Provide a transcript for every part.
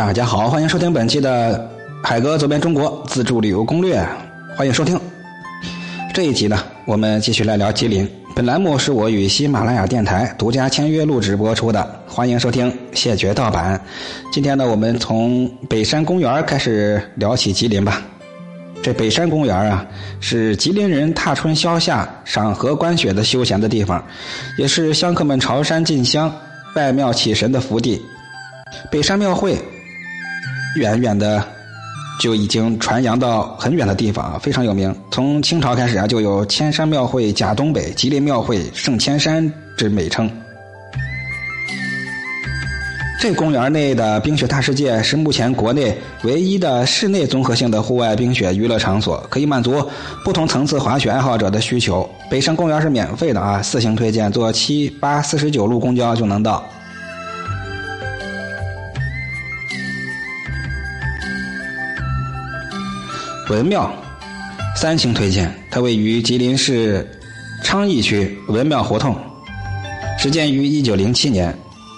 大家好，欢迎收听本期的《海哥走遍中国自助旅游攻略》，欢迎收听。这一集呢，我们继续来聊吉林。本栏目是我与喜马拉雅电台独家签约录制播出的，欢迎收听，谢绝盗版。今天呢，我们从北山公园开始聊起吉林吧。这北山公园啊，是吉林人踏春消夏、赏荷观雪的休闲的地方，也是香客们朝山进香、拜庙祈神的福地。北山庙会。远远的就已经传扬到很远的地方，非常有名。从清朝开始啊，就有“千山庙会甲东北，吉林庙会胜千山”之美称。这公园内的冰雪大世界是目前国内唯一的室内综合性的户外冰雪娱乐场所，可以满足不同层次滑雪爱好者的需求。北山公园是免费的啊，四星推荐，坐七八四十九路公交就能到。文庙，三星推荐。它位于吉林市昌邑区文庙胡同，始建于一九零七年。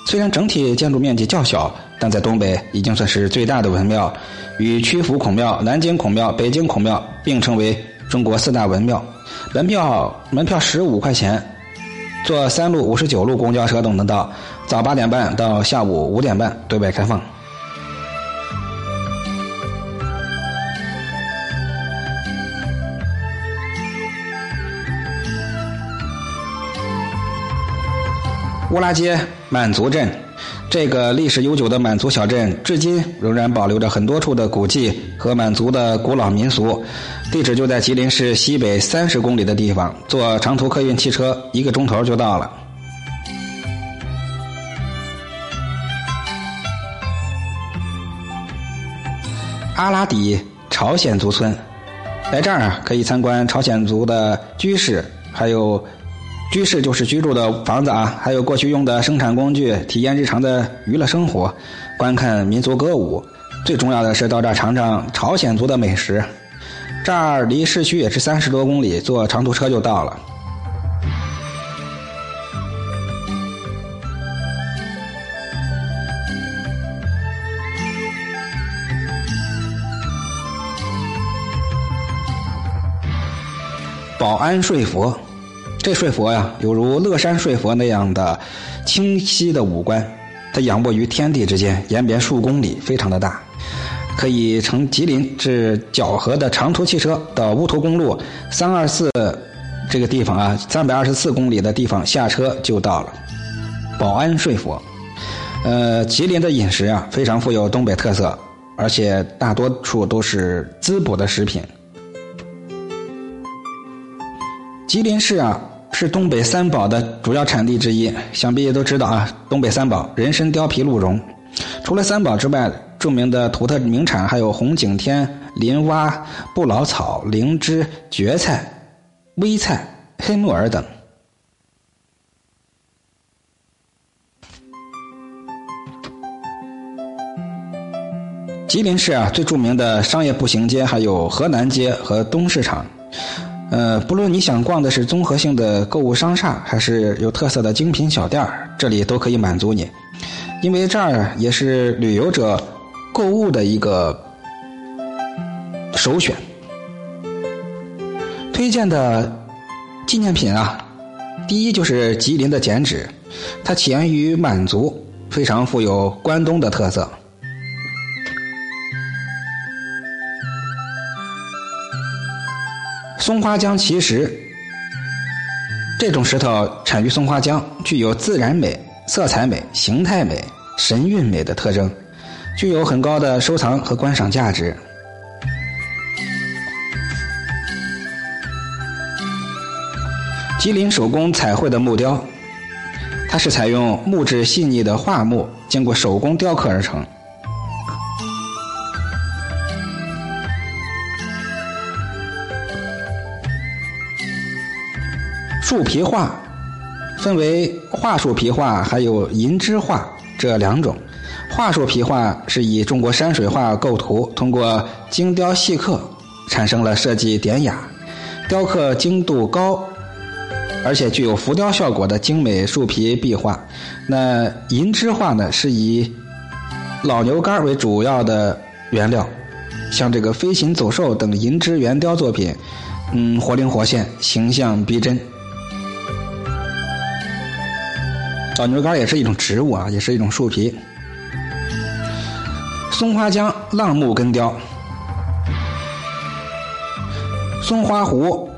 虽然整体建筑面积较小，但在东北已经算是最大的文庙，与曲阜孔庙、南京孔庙、北京孔庙并称为中国四大文庙。门票门票十五块钱，坐三路、五十九路公交车都能到。早八点半到下午五点半对外开放。乌拉街满族镇，这个历史悠久的满族小镇，至今仍然保留着很多处的古迹和满族的古老民俗。地址就在吉林市西北三十公里的地方，坐长途客运汽车一个钟头就到了。阿拉底朝鲜族村，来这儿啊可以参观朝鲜族的居室，还有。居室就是居住的房子啊，还有过去用的生产工具，体验日常的娱乐生活，观看民族歌舞。最重要的是到这儿尝尝朝鲜族的美食。这儿离市区也是三十多公里，坐长途车就到了。保安睡佛。这睡佛呀，犹如乐山睡佛那样的清晰的五官，它仰卧于天地之间，延绵数公里，非常的大，可以乘吉林至蛟河的长途汽车到乌图公路三二四这个地方啊，三百二十四公里的地方下车就到了。保安睡佛，呃，吉林的饮食啊，非常富有东北特色，而且大多数都是滋补的食品。吉林市啊。是东北三宝的主要产地之一，想必也都知道啊。东北三宝：人参、貂皮、鹿茸。除了三宝之外，著名的土特名产还有红景天、林蛙、不老草、灵芝、蕨菜、微菜、黑木耳等。吉林市啊，最著名的商业步行街还有河南街和东市场。呃，不论你想逛的是综合性的购物商厦，还是有特色的精品小店这里都可以满足你，因为这儿也是旅游者购物的一个首选。推荐的纪念品啊，第一就是吉林的剪纸，它起源于满族，非常富有关东的特色。松花江奇石，这种石头产于松花江，具有自然美、色彩美、形态美、神韵美的特征，具有很高的收藏和观赏价值。吉林手工彩绘的木雕，它是采用木质细腻的桦木，经过手工雕刻而成。树皮画分为桦树皮画还有银枝画这两种。桦树皮画是以中国山水画构图，通过精雕细刻，产生了设计典雅、雕刻精度高，而且具有浮雕效果的精美树皮壁画。那银枝画呢，是以老牛肝为主要的原料，像这个飞禽走兽等银枝圆雕作品，嗯，活灵活现，形象逼真。老牛肝也是一种植物啊，也是一种树皮。松花江浪木根雕，松花湖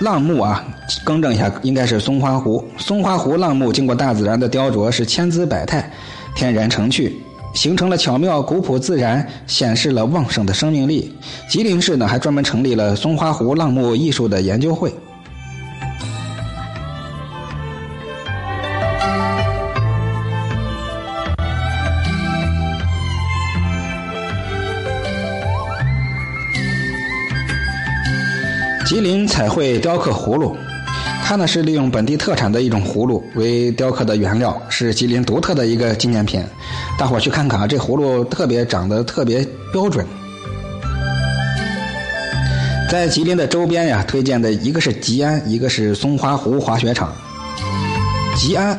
浪木啊，更正一下，应该是松花湖。松花湖浪木经过大自然的雕琢，是千姿百态，天然成趣，形成了巧妙、古朴、自然，显示了旺盛的生命力。吉林市呢，还专门成立了松花湖浪木艺术的研究会。吉林彩绘雕刻葫芦，它呢是利用本地特产的一种葫芦为雕刻的原料，是吉林独特的一个纪念品。大伙去看看啊，这葫芦特别长得特别标准。在吉林的周边呀，推荐的一个是吉安，一个是松花湖滑雪场。吉安，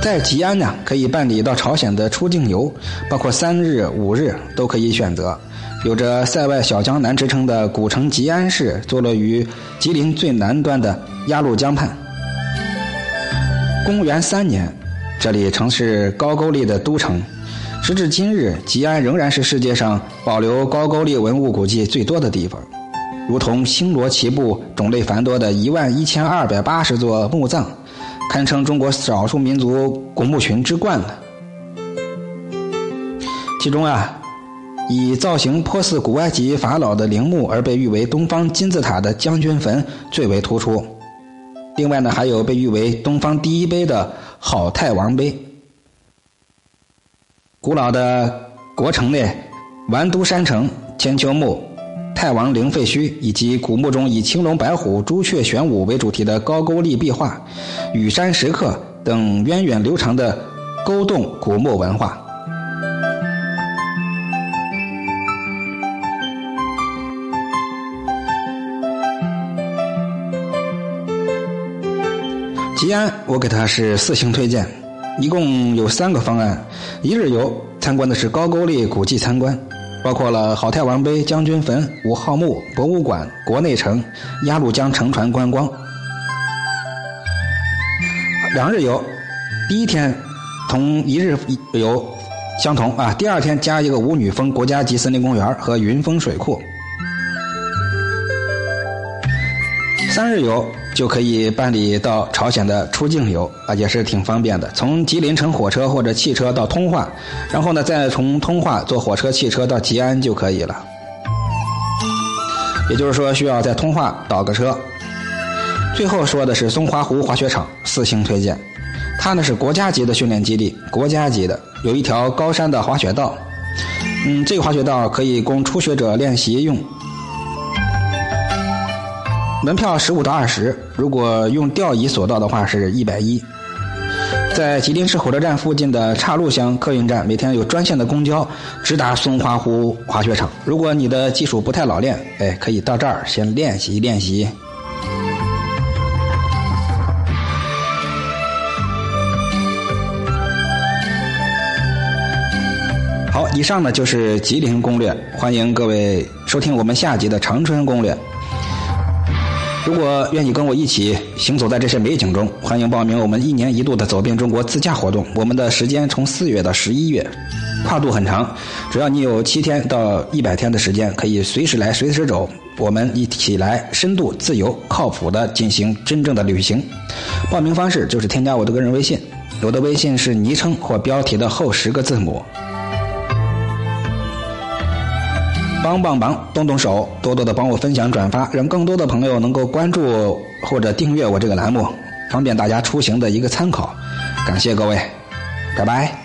在吉安呢，可以办理到朝鲜的出境游，包括三日、五日都可以选择。有着“塞外小江南”之称的古城吉安市，坐落于吉林最南端的鸭绿江畔。公元三年，这里曾是高句丽的都城。时至今日，吉安仍然是世界上保留高句丽文物古迹最多的地方，如同星罗棋布、种类繁多的一万一千二百八十座墓葬，堪称中国少数民族古墓群之冠了。其中啊。以造型颇似古埃及法老的陵墓而被誉为东方金字塔的将军坟最为突出。另外呢，还有被誉为东方第一碑的好太王碑。古老的国城内，丸都山城、千秋墓、太王陵废墟，以及古墓中以青龙、白虎、朱雀、玄武为主题的高句丽壁画、羽山石刻等源远流长的勾动古墓文化。吉安，我给他是四星推荐，一共有三个方案。一日游参观的是高句丽古迹参观，包括了好太王碑、将军坟、五号墓、博物馆、国内城、鸭绿江乘船观光。两日游，第一天同一日游相同啊，第二天加一个五女峰国家级森林公园和云峰水库。三日游。就可以办理到朝鲜的出境游啊，也是挺方便的。从吉林乘火车或者汽车到通化，然后呢，再从通化坐火车、汽车到吉安就可以了。也就是说，需要在通化倒个车。最后说的是松花湖滑雪场，四星推荐。它呢是国家级的训练基地，国家级的，有一条高山的滑雪道。嗯，这个滑雪道可以供初学者练习用。门票十五到二十，如果用吊椅索道的话是一百一。在吉林市火车站附近的岔路乡客运站，每天有专线的公交直达松花湖滑雪场。如果你的技术不太老练，哎，可以到这儿先练习练习。好，以上呢就是吉林攻略，欢迎各位收听我们下集的长春攻略。如果愿意跟我一起行走在这些美景中，欢迎报名我们一年一度的走遍中国自驾活动。我们的时间从四月到十一月，跨度很长。只要你有七天到一百天的时间，可以随时来，随时走。我们一起来深度、自由、靠谱的进行真正的旅行。报名方式就是添加我的个人微信，我的微信是昵称或标题的后十个字母。帮帮忙，动动手，多多的帮我分享转发，让更多的朋友能够关注或者订阅我这个栏目，方便大家出行的一个参考。感谢各位，拜拜。